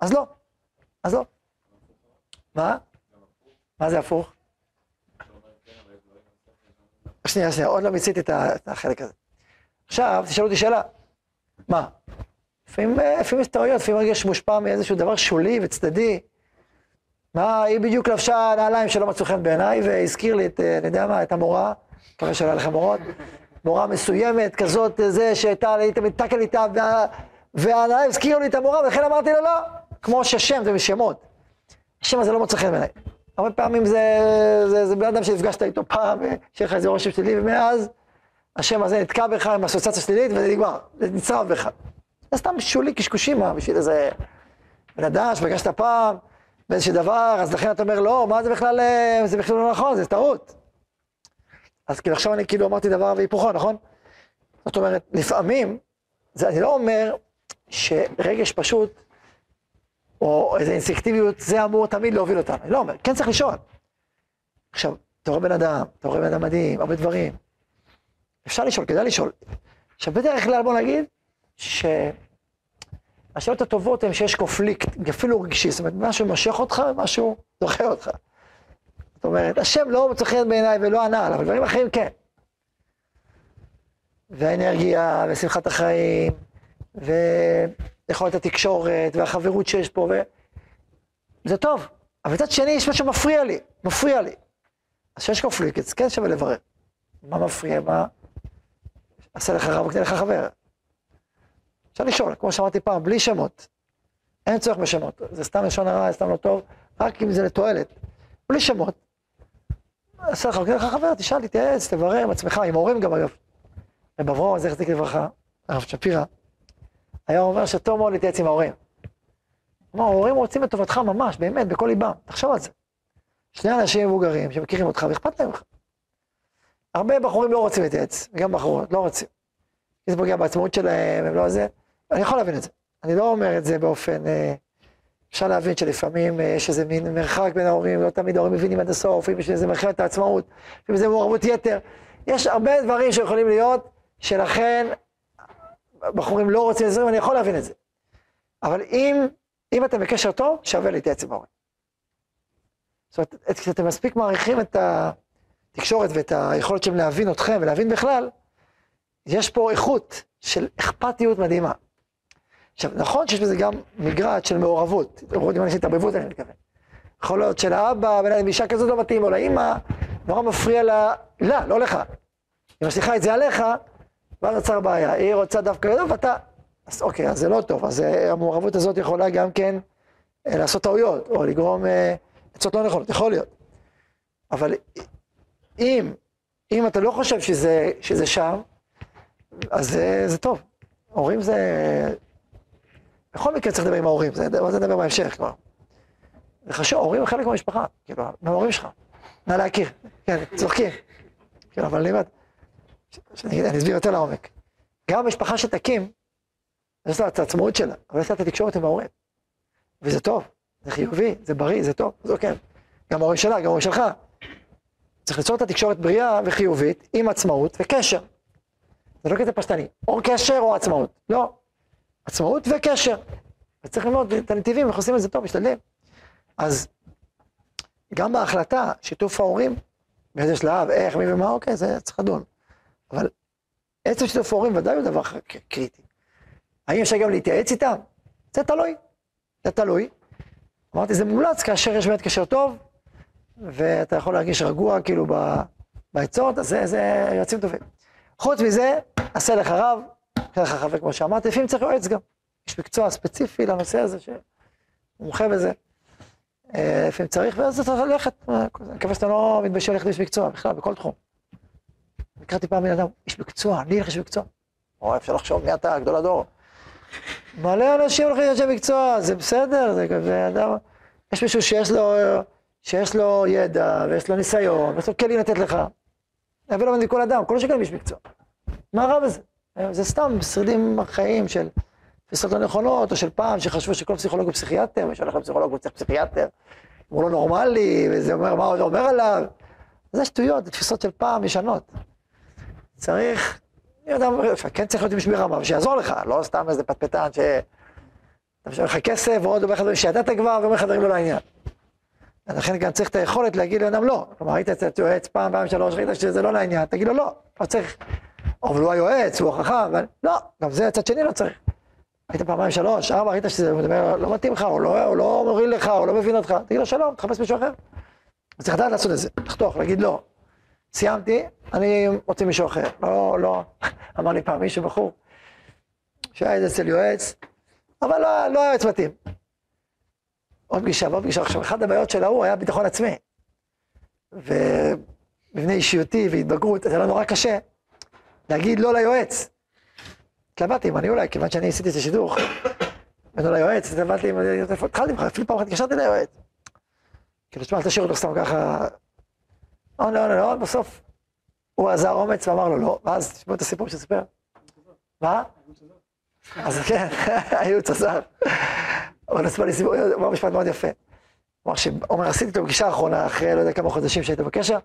אז לא, אז לא. מה? מה זה הפוך? שנייה, שנייה, עוד לא מיציתי את החלק הזה. עכשיו, תשאלו אותי שאלה. מה? לפעמים, לפעמים יש טעויות, לפעמים רגש מושפע מאיזשהו דבר שולי וצדדי. מה, היא בדיוק לבשה נעליים שלא מצאו חן בעיניי, והזכיר לי את, אני יודע מה, את המורה, מקווה שלא היה לכם מורות, מורה מסוימת, כזאת, זה שהייתה, הייתם מתקל איתה, וה, והנעליים הזכירו לי את המורה, ולכן אמרתי לו לא, כמו ששם, זה בשמות. השם הזה לא מוצא חן בעיניי. הרבה פעמים זה, זה, זה בן אדם שנפגשת איתו פעם, שיהיה לך איזה רושם שלילי, ומאז השם הזה נתקע בך עם אסוציאציה שלילית, וזה נגמר, זה נצרב בך. זה סתם שולי קשקושים, מה, בשביל איזה בן אדם שפגשת פעם, באיזשהו דבר, אז לכן אתה אומר, לא, מה זה בכלל, אה, זה בכלל לא נכון, זה טעות. אז כאילו עכשיו אני כאילו אמרתי דבר והיפוכו, נכון? זאת אומרת, לפעמים, זה, אני לא אומר שרגש פשוט או איזו אינסטינקטיביות, זה אמור תמיד להוביל אותנו. אני לא אומר, כן צריך לשאול. עכשיו, אתה רואה בן אדם, אתה רואה בן אדם מדהים, הרבה דברים. אפשר לשאול, כדאי לשאול. עכשיו, בדרך כלל בוא נגיד, שהשאלות הטובות הן שיש קופליקט, אפילו רגשי, זאת אומרת, משהו מושך אותך ומשהו דוחה אותך. זאת אומרת, השם לא מוצא חן בעיניי ולא ענה אבל דברים אחרים כן. והאנרגיה, ושמחת החיים, ו... יכולת התקשורת והחברות שיש פה, ו... זה טוב. אבל מצד שני יש משהו מפריע לי, מפריע לי. אז כשיש קונפליקט, כן שווה לברר. מה מפריע, מה... עשה לך רב וקנה לך חבר. אפשר לשאול, כמו שאמרתי פעם, בלי שמות. אין צורך בשמות, זה סתם לשון הרע, זה סתם לא טוב, רק אם זה לתועלת. בלי שמות. עשה לך, וקנה לך חבר, תשאל, תתייעץ, תברר עם עצמך, עם הורים גם אגב. רב אברהם, זכר צדיק לברכה, הרב שפירא. היה אומר שטוב מאוד להתייעץ עם ההורים. כלומר, ההורים רוצים את טובתך ממש, באמת, בכל ליבם, תחשוב על זה. שני אנשים מבוגרים שמכירים אותך ואכפת להם ממך. הרבה בחורים לא רוצים להתייעץ, וגם בחורות, לא רוצים. כי זה פוגע בעצמאות שלהם, הם לא זה. אני יכול להבין את זה. אני לא אומר את זה באופן אה, אפשר להבין שלפעמים אה, יש איזה מין מרחק בין ההורים, לא תמיד ההורים מבינים עד הסוף, לפעמים יש איזה מלחמת העצמאות, לפעמים זה מעורבות יתר. יש הרבה דברים שיכולים להיות, שלכן בחורים לא רוצים לזרים, אני יכול להבין את זה. אבל אם, אם אתם בקשר טוב, שווה להתייעץ עם ההורים. זאת אומרת, כשאתם מספיק מעריכים את התקשורת ואת היכולת שלהם להבין אתכם ולהבין בכלל, יש פה איכות של אכפתיות מדהימה. עכשיו, נכון שיש בזה גם מגרעת של מעורבות, מעורבות עם אנשים, התערבבות אני מתכוון. יכול להיות שלאבא, בין אישה כזאת לא מתאים, או לאמא, נורא מפריע לה, לה, לא לך. היא משליכה את זה עליך, ואז נוצר בעיה. היא רוצה דווקא לדעת, ואתה... אז אוקיי, אז זה לא טוב. אז אה, המעורבות הזאת יכולה גם כן אה, לעשות טעויות, או לגרום אה, עצות לא נכונות, יכול להיות. אבל אם, אם אתה לא חושב שזה, שזה שם, אז זה, זה טוב. הורים זה... בכל מקרה צריך לדבר עם ההורים, זה, זה נדבר בהמשך כבר. זה חשוב, ההורים הם חלק מהמשפחה, כאילו, מההורים שלך. נא להכיר, כן, צוחקים. כן, אבל אני אומר, אני אסביר יותר לעומק. גם המשפחה שתקים, יש לה את העצמאות שלה, אבל יש לה את התקשורת עם ההורים. וזה טוב, זה חיובי, זה בריא, זה טוב, זה כן. גם ההורים שלה, גם ההורים שלך. צריך ליצור את התקשורת בריאה וחיובית עם עצמאות וקשר. זה לא כזה פשטני, או קשר או עצמאות, לא. עצמאות וקשר. וצריך ללמוד את הנתיבים, איך עושים את זה טוב, משתדלים. אז גם בהחלטה, שיתוף ההורים, באיזה שלב, איך, מי ומה, אוקיי, זה צריך לדון. אבל עצם שיתוף ההורים ודאי הוא דבר קריטי. האם אפשר גם להתייעץ איתם? זה תלוי. זה תלוי. אמרתי, זה מומלץ כאשר יש באמת קשר טוב, ואתה יכול להרגיש רגוע כאילו בעצות, אז זה, זה יועצים טובים. חוץ מזה, עשה לך רב, עשה לך חבר כמו שאמרתי, לפעמים צריך יועץ גם. יש מקצוע ספציפי לנושא הזה, שמומחה בזה. אה, לפעמים צריך, ואז אתה צריך ללכת, אני מקווה שאתה לא מתבייש ללכת לאיש מקצוע, בכלל, בכל תחום. הכרתי פעם בן אדם, איש מקצוע, אני אלך איש מקצוע. או אפשר לחשוב מי אתה, גדול הדור. מלא אנשים הולכים לאנשי מקצוע, זה בסדר, זה כזה אדם... יש מישהו שיש לו, שיש לו ידע, ויש לו ניסיון, ויש לו כלים לתת לך. אבל לא מכל אדם, כל שכן איש מקצוע. מה רע בזה? זה סתם שרידים חיים של תפיסות לא נכונות, או של פעם, שחשבו שכל פסיכולוג הוא פסיכיאטר, ושהולך לפסיכולוג הוא צריך פסיכיאטר, הוא לא נורמלי, וזה אומר מה הוא אומר עליו. זה שטויות, זה תפיסות של פעם ישנות. צריך, יודע, כן צריך להיות עם שמירה רמה, ושיעזור לך, לא סתם איזה פטפטן ש... אתה משלם לך כסף, ועוד אומר לך דברים שידעת כבר, ואומר לך דברים לא לעניין. לכן גם צריך את היכולת להגיד לאדם לא. כלומר, היית אצל יועץ פעם, פעם שלוש, ראית שזה לא לעניין, תגיד לו לא, לא צריך. אבל הוא היועץ, הוא החכם, אבל לא, גם זה הצד שני לא צריך. היית פעמיים שלוש, ארבע, ראית שזה מדבר, לא מתאים לך, הוא לא, הוא לא מוריד לך, הוא לא מבין אותך, תגיד לו שלום, תחפש מישהו אחר. צריך לדעת לעשות את זה, לחתוך, להגיד לא. סיימתי, אני רוצה מישהו אחר. לא, לא, אמר לי פעם מישהו בחור, שהיה אצל יועץ, אבל לא, לא היה יועץ מתאים. עוד פגישה ועוד פגישה. עכשיו, אחת הבעיות של ההוא היה ביטחון עצמי. ומבנה אישיותי והתבגרות, זה היה נורא קשה להגיד לא ליועץ. התלבטתי אם אני אולי, כיוון שאני עשיתי את השידוך, ולא ליועץ, התלבטתי אם. התחלתי, אפילו פעם אחת התקשרתי ליועץ. כאילו, תשמע, אל תשאיר אותו סתם ככה לא, לא, לא, בסוף הוא עזר אומץ ואמר לו לא, ואז תשמעו את הסיפור שסיפר. מה? אז כן, הייעוץ עזר. אבל סיפר לי סיפור, הוא אמר משפט מאוד יפה. הוא אמר שעומר, עשיתי איתו פגישה אחרונה, אחרי לא יודע כמה חודשים שהיית בקשר,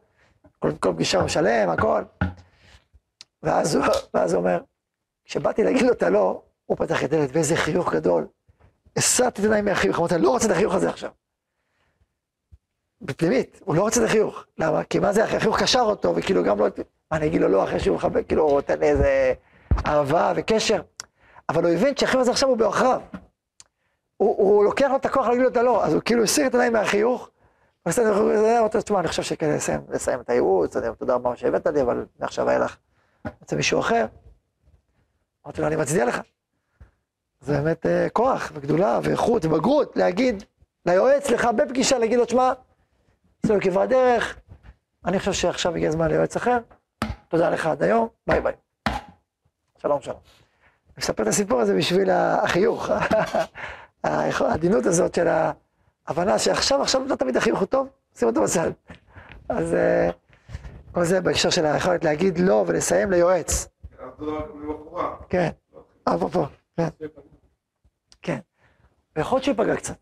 כל, פגישה הוא משלם, הכל. ואז הוא, הוא אומר, כשבאתי להגיד לו את הלא, הוא פתח את הדלת באיזה חיוך גדול. הסרתי את עיניים מהחיוך, אמרתי, אני לא רוצה את החיוך הזה עכשיו. בפנימית, הוא לא רוצה את החיוך. למה? כי מה זה, החיוך קשר אותו, וכאילו גם לא... מה, אני אגיד לו לא אחרי שהוא מחבק, כאילו, הוא נותן איזה אהבה וקשר. אבל הוא הבין שהחיוך הזה עכשיו הוא בעוכריו. הוא, הוא לוקח לו את הכוח להגיד לו את הלא, אז הוא כאילו הסיר את העיניים מהחיוך, בסדר, הוא אומר, תשמע, אני חושב שכדי לסיים, לסיים את הייעוץ, אני תודה רבה שהבאת לי, אבל מעכשיו היה לך, רוצה מישהו אחר. אמרתי לו, אני מצדיע לך. זה באמת uh, כוח וגדולה ואיכות ובגרות להגיד ליועץ לך בפגישה, להגיד לו, תשמע, עשינו כברת דרך, אני חושב שעכשיו הגיע הזמן ליועץ אחר, תודה לך עד היום, ביי ביי. שלום שלום. אני מספר את הסיפור הזה בשביל החיוך, העדינות הזאת של ההבנה שעכשיו, עכשיו לא תמיד החיוך הוא טוב, שים אותו בצד. אז אה, כל זה בהקשר של היכולת להגיד לא ולסיים ליועץ. כן, אפרופו, כן. כן. ויכול להיות שהוא ייפגע קצת.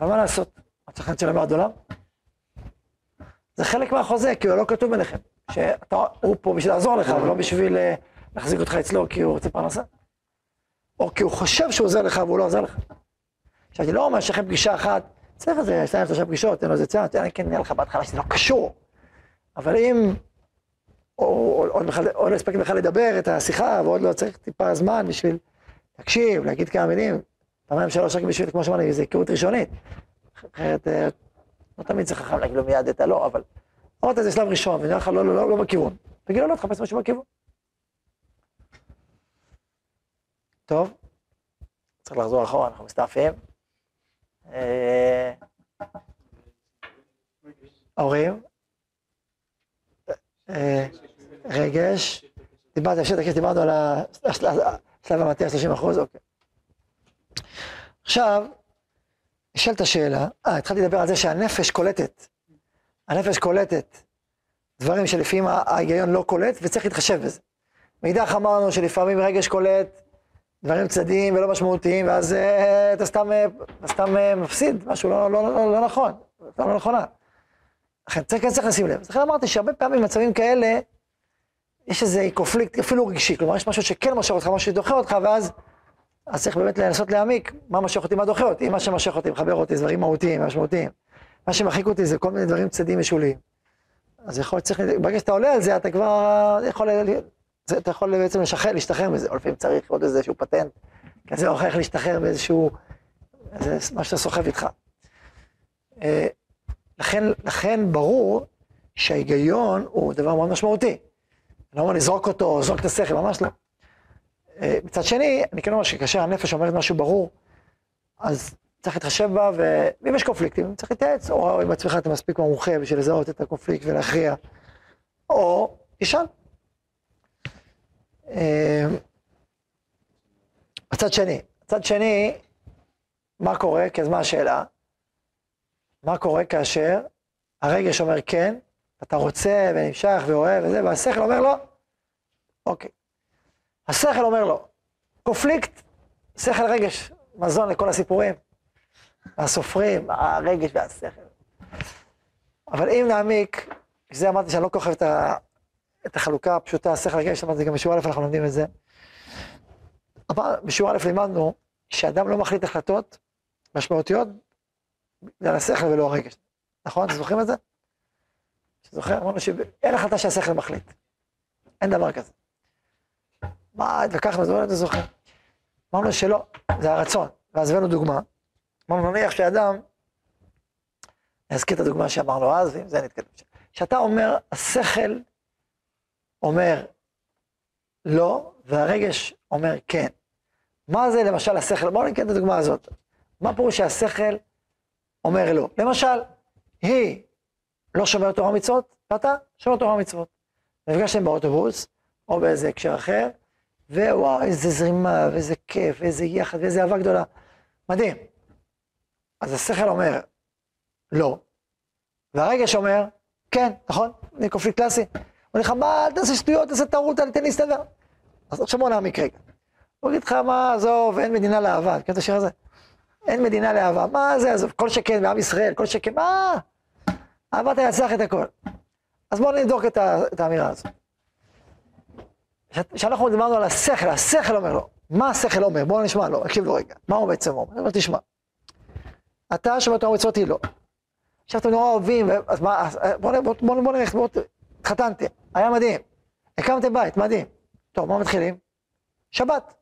אבל מה לעשות? את צריכה לציין למעט עולם? זה חלק מהחוזה, כי הוא לא כתוב ביניכם. שאתה, הוא פה בשביל לעזור לך, אבל לא בשביל אה, להחזיק אותך אצלו כי הוא רוצה פרנסה. או כי הוא חושב שהוא עוזר לך והוא לא עוזר לך. עכשיו, אני לא אומר שיש לכם פגישה אחת, צריך איזה שתיים שלושה פגישות, תן לו איזה צעד, לי כן נראה לך בהתחלה שזה לא קשור. אבל אם עוד לא הספק בכלל לדבר את השיחה, ועוד לא צריך טיפה זמן בשביל להקשיב, להגיד כמה מילים, פעמיים שלוש רק בשביל, כמו שאמרתי, איזו היכרות ראשונית. אחרת, אה, לא תמיד צריך חכם להגיד לו מיד את הלא, אבל אמרת זה שלב ראשון, ונראה לך לא, לא, לא, לא בכיוון. תגיד לו לא, תחפש משהו בכיוון. טוב, צריך לחזור אחורה, אנחנו מסתעפים. אה, ההורים, אה, רגש, דיברתי, השטח, דיברנו על השלב המטה, 30 אחוז, אוקיי. עכשיו, נשאלת השאלה, אה, התחלתי לדבר על זה שהנפש קולטת. הנפש קולטת דברים שלפעמים ההיגיון לא קולט, וצריך להתחשב בזה. מאידך אמרנו שלפעמים רגש קולט דברים צדדיים ולא משמעותיים, ואז אה, אתה סתם, אה, סתם אה, מפסיד משהו לא, לא, לא, לא נכון, לא נכונה. לכן צריך, כן צריך לשים לב. לכן אמרתי שהרבה פעמים במצבים כאלה, יש איזה קונפליקט אפילו רגשי, כלומר יש משהו שכן מושך אותך, משהו שדוחה אותך, ואז אז צריך באמת לנסות להעמיק מה מושך אותי, מה דוחה אותי, מה שמושך אותי, מחבר אותי, זה דברים מהותיים, משמעותיים. מה שמרחיק אותי זה כל מיני דברים צדדים משוליים. אז יכול להיות, צריך, ברגע שאתה עולה על זה, אתה כבר יכול, זה, אתה יכול בעצם לשחרר, להשתחרר מזה, או לפעמים צריך עוד איזשהו פטנט כזה או אחר, להשתחרר באיזשהו, איזה, מה שאתה סוחב איתך. אה, לכן, לכן ברור שההיגיון הוא דבר מאוד משמעותי. אני לא אומר לזרוק אותו, לזרוק את השכל, ממש לא. אה, מצד שני, אני כן אומר שכאשר הנפש אומרת משהו ברור, אז צריך להתחשב בה, ואם יש קונפליקטים, צריך להתייעץ, או אם עצמך אתה מספיק מומחה בשביל לזהות את הקונפליקט ולהכריע, או תשאל. אה, מצד שני, מצד שני, מה קורה? כי אז מה השאלה? מה קורה כאשר הרגש אומר כן, אתה רוצה ונמשך ואוהב וזה, והשכל אומר לא. אוקיי. השכל אומר לא. קונפליקט, שכל רגש, מזון לכל הסיפורים. הסופרים, הרגש והשכל. אבל אם נעמיק, זה אמרתי שאני לא כל כך אוהב את, החלוקה הפשוטה, השכל רגש, אמרתי גם בשיעור א' אנחנו לומדים את זה. אבל בשיעור א' לימדנו שאדם לא מחליט החלטות משמעותיות בגלל השכל ולא הרגש. נכון? אתם זוכרים את זה? זוכר? אמרנו שאין החלטה שהשכל מחליט. אין דבר כזה. מה, זה לא אתה זוכר. אמרנו שלא, זה הרצון. ואז הבאנו דוגמה. אמרנו, נניח שאדם, אני אזכיר את הדוגמה שאמרנו אז, ועם זה נתקדם. שאתה אומר, השכל אומר לא, והרגש אומר כן. מה זה למשל השכל? בואו נקרא את הדוגמה הזאת. מה פירוש שהשכל אומר לא? למשל, היא לא שומרת תורה ומצוות, ואתה שומר תורה ומצוות. נפגשתם באוטובוס, או באיזה הקשר אחר, ווואו, איזה זרימה, ואיזה כיף, ואיזה יחד, ואיזה אהבה גדולה. מדהים. אז השכל אומר, לא. והרגש אומר, כן, נכון? זה קונפליקט קלאסי. אומר לך, מה, אל תעשה שטויות, תעשה טעות, תן לי להסתדר. אז עכשיו בוא נעמיק רגע. הוא יגיד לך, מה, עזוב, אין מדינה לאהבה, כן את השיר הזה? אין מדינה לאהבה, מה זה, עזוב, כל שכן בעם ישראל, כל שכן, מה? אהבה תנצח את הכל. אז בואו נבדוק את, את האמירה הזאת. כשאנחנו דיברנו על השכל, השכל אומר לו, מה השכל אומר? בואו נשמע לו, הקשיב לו רגע, מה הוא בעצם אומר? הוא אומר, תשמע, אתה שומע תורה מצוות היא לא. עכשיו אתם נורא אוהבים, אז מה, בואו בוא, בוא, בוא נלך, בואו, התחתנתם, היה מדהים, הקמתם בית, מדהים. טוב, מה מתחילים? שבת.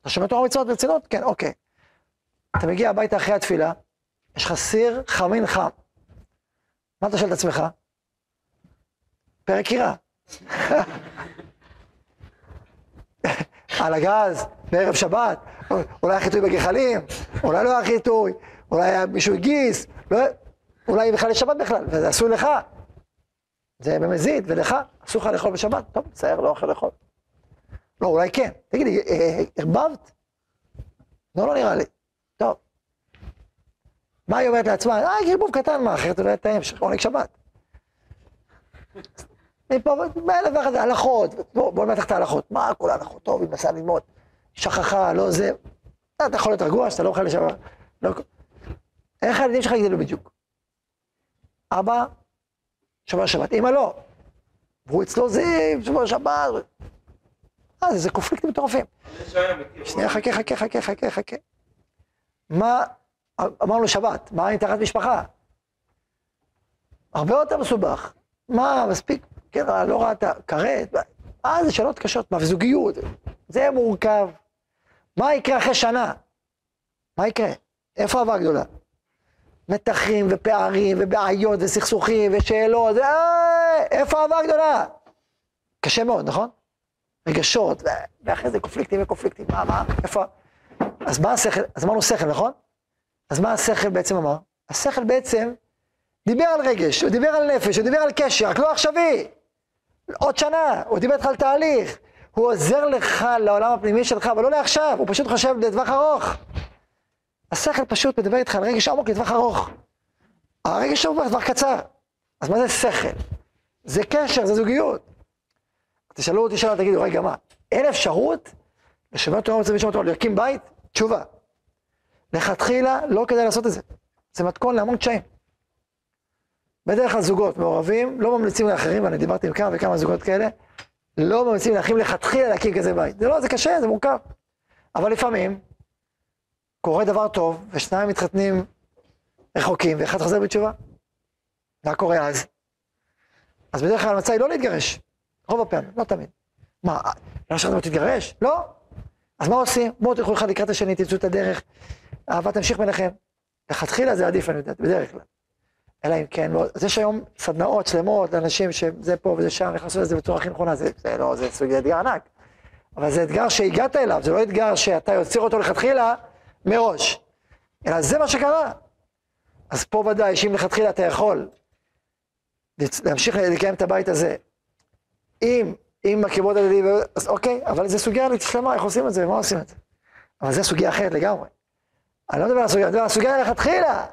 אתה שומע תורה מצוות ברצינות? כן, אוקיי. אתה מגיע הביתה אחרי התפילה, יש לך סיר חמין חם. מה אתה שואל את עצמך? פרק קירה. על הגז, בערב שבת, אולי היה חיטוי בגחלים, אולי לא היה חיטוי, אולי מישהו הגיס, לא, אולי בכלל יש שבת בכלל, וזה עשוי לך. זה במזיד, ולך, אסור לך לאכול בשבת. טוב, מצער, לא אוכל לאכול. לא, אולי כן. תגידי, ערבבת? לא, לא נראה לי. טוב. מה היא אומרת לעצמה? אה, ערבוב קטן, מה, אחרת אולי תאם, עונג שבת. מפה, באלף ואחת הלכות, בואו נמתח את ההלכות. מה כל ההלכות? טוב, היא מנסה ללמוד. שכחה, לא זה. אתה יכול להיות רגוע שאתה לא אוכל לשבת. לא... איך הילדים שלך יגדלו בדיוק? אבא, שומר שבת, אמא לא. והוא אצלו זיו, שומר שבת. אה, זה, זה קונפליקטים מטורפים. שנייה, חכה, חכה, חכה, חכה, חכה. מה, אמרנו שבת, מה עם תחת משפחה? הרבה יותר מסובך. מה, מספיק, כן, לא ראית, כרת, אה, זה שאלות קשות, מה, וזוגיות, זה מורכב. מה יקרה אחרי שנה? מה יקרה? איפה האהבה הגדולה? מתחים ופערים ובעיות וסכסוכים ושאלות, אה, איפה האהבה הגדולה? קשה מאוד, נכון? רגשות, ואחרי זה קונפליקטים וקונפליקטים, מה, מה, איפה? אז מה השכל, אז אמרנו שכל, נכון? אז מה השכל בעצם אמר? השכל בעצם דיבר על רגש, הוא דיבר על נפש, הוא דיבר על קשר, רק לא עכשווי. עוד שנה, הוא דיבר איתך על תהליך. הוא עוזר לך לעולם הפנימי שלך, אבל לא לעכשיו, הוא פשוט חושב לטווח ארוך. השכל פשוט מדבר איתך על רגש עמוק לטווח ארוך. הרגש עמוק לטווח קצר. אז מה זה שכל? זה קשר, זה זוגיות. תשאלו אותי שאלה, תגידו, רגע, מה, אין אפשרות לשמר תורה ומצווה לשמור תורה, להקים בית? תשובה. לכתחילה לא כדאי לעשות את זה. זה מתכון להמון קשיים. בדרך כלל זוגות מעורבים, לא ממליצים לאחרים, ואני דיברתי עם כמה וכמה זוגות כאלה, לא ממליצים לאחים לכתחילה להקים כזה בית. זה לא, זה קשה, זה מורכב. אבל לפעמים קורה דבר טוב, ושניים מתחתנים רחוקים, ואחד חוזר בתשובה. מה קורה אז? אז בדרך כלל המצע היא לא להתגרש. רוב הפעמים, לא תמיד. מה, לא שאתה תתגרש? לא. אז מה עושים? בואו תלכו אחד לקראת השני, תמצאו את הדרך, אהבה תמשיך ביניכם. לכתחילה זה עדיף, אני יודעת, בדרך כלל. אלא אם כן, לא, אז יש היום סדנאות שלמות לאנשים שזה פה וזה שם, איך לעשות את זה בצורה הכי נכונה, זה, זה לא, זה סוג אתגר ענק. אבל זה אתגר שהגעת אליו, זה לא אתגר שאתה יוצר אותו לכתחילה מראש, אלא זה מה שקרה. אז פה ודאי שאם לכתחילה אתה יכול להמשיך לקיים את הבית הזה, אם, עם הכיבוד הדדי, אז אוקיי, אבל זה סוגיה שלמה, איך עושים את זה, ומה עושים את זה. אבל זה סוגיה אחרת לגמרי. אני לא מדבר על סוגיה, אני מדבר על סוגיה לכתחילה.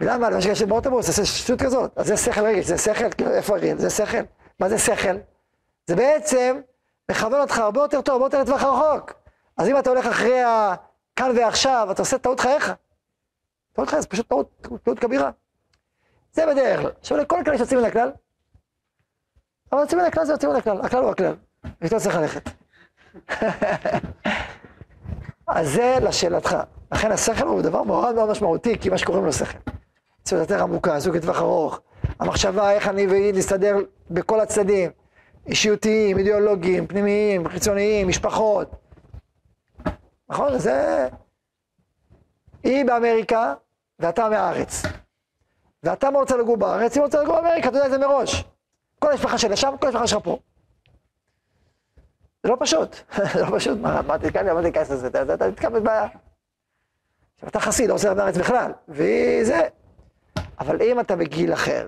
ולמה? למה שיש באוטובוס, זה שטות כזאת. אז זה שכל רגש, זה שכל, כאילו, איפה הרגל? זה שכל. מה זה שכל? זה בעצם מכוון אותך הרבה יותר טוב, הרבה יותר לטווח רחוק. אז אם אתה הולך אחרי הכאן ועכשיו, אתה עושה טעות חייך. טעות חייך, זה פשוט טעות, טעות כבירה. זה בדרך כלל. עכשיו לכל כלל יש יוצאים מן הכלל, אבל יוצאים מן הכלל זה יוצאים מן הכלל, הכלל הוא הכלל. ואיתו צריך ללכת. אז זה לשאלתך. לכן השכל הוא דבר מאוד מאוד משמעותי, כי מה שקוראים לו שכל. קצת יותר עמוקה, זוג לטווח ארוך. המחשבה איך אני והיא נסתדר בכל הצדדים. אישיותיים, אידיאולוגיים, פנימיים, חיצוניים, משפחות. נכון? זה... היא באמריקה ואתה מהארץ. ואתה רוצה לגור בארץ, היא רוצה לגור באמריקה, אתה יודע את זה מראש. כל המשפחה שלה שם, כל המשפחה שלך פה. זה לא פשוט, זה לא פשוט, מה, מה תיכנס, מה תיכנס לזה, אתה נתקע בבעיה. עכשיו, אתה חסיד, לא רוצה בארץ בכלל, והיא זה. אבל אם אתה בגיל אחר,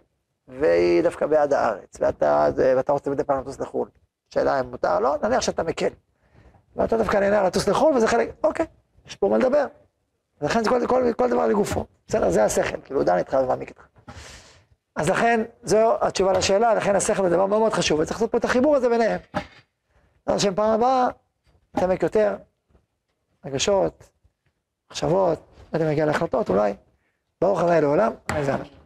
והיא דווקא בעד הארץ, ואתה, זה, ואתה רוצה מדי פעם לטוס לחו"ל, שאלה אם מותר, לא, נניח שאתה מקל. ואתה דווקא נהנה לטוס לחו"ל, וזה חלק, אוקיי, יש פה מה לדבר. ולכן זה כל, כל, כל דבר לגופו. בסדר, זה השכל, כאילו, דן איתך ומעמיק איתך. אז לכן, זו התשובה לשאלה, לכן השכל זה דבר מאוד מאוד חשוב, וצריך לעשות פה את החיבור הזה ביניהם. אז השם פעם הבאה, נתעמק יותר, רגשות, מחשבות, לא יודע אם נגיע להחלטות אולי, ברוך ה' לעולם, ואמן.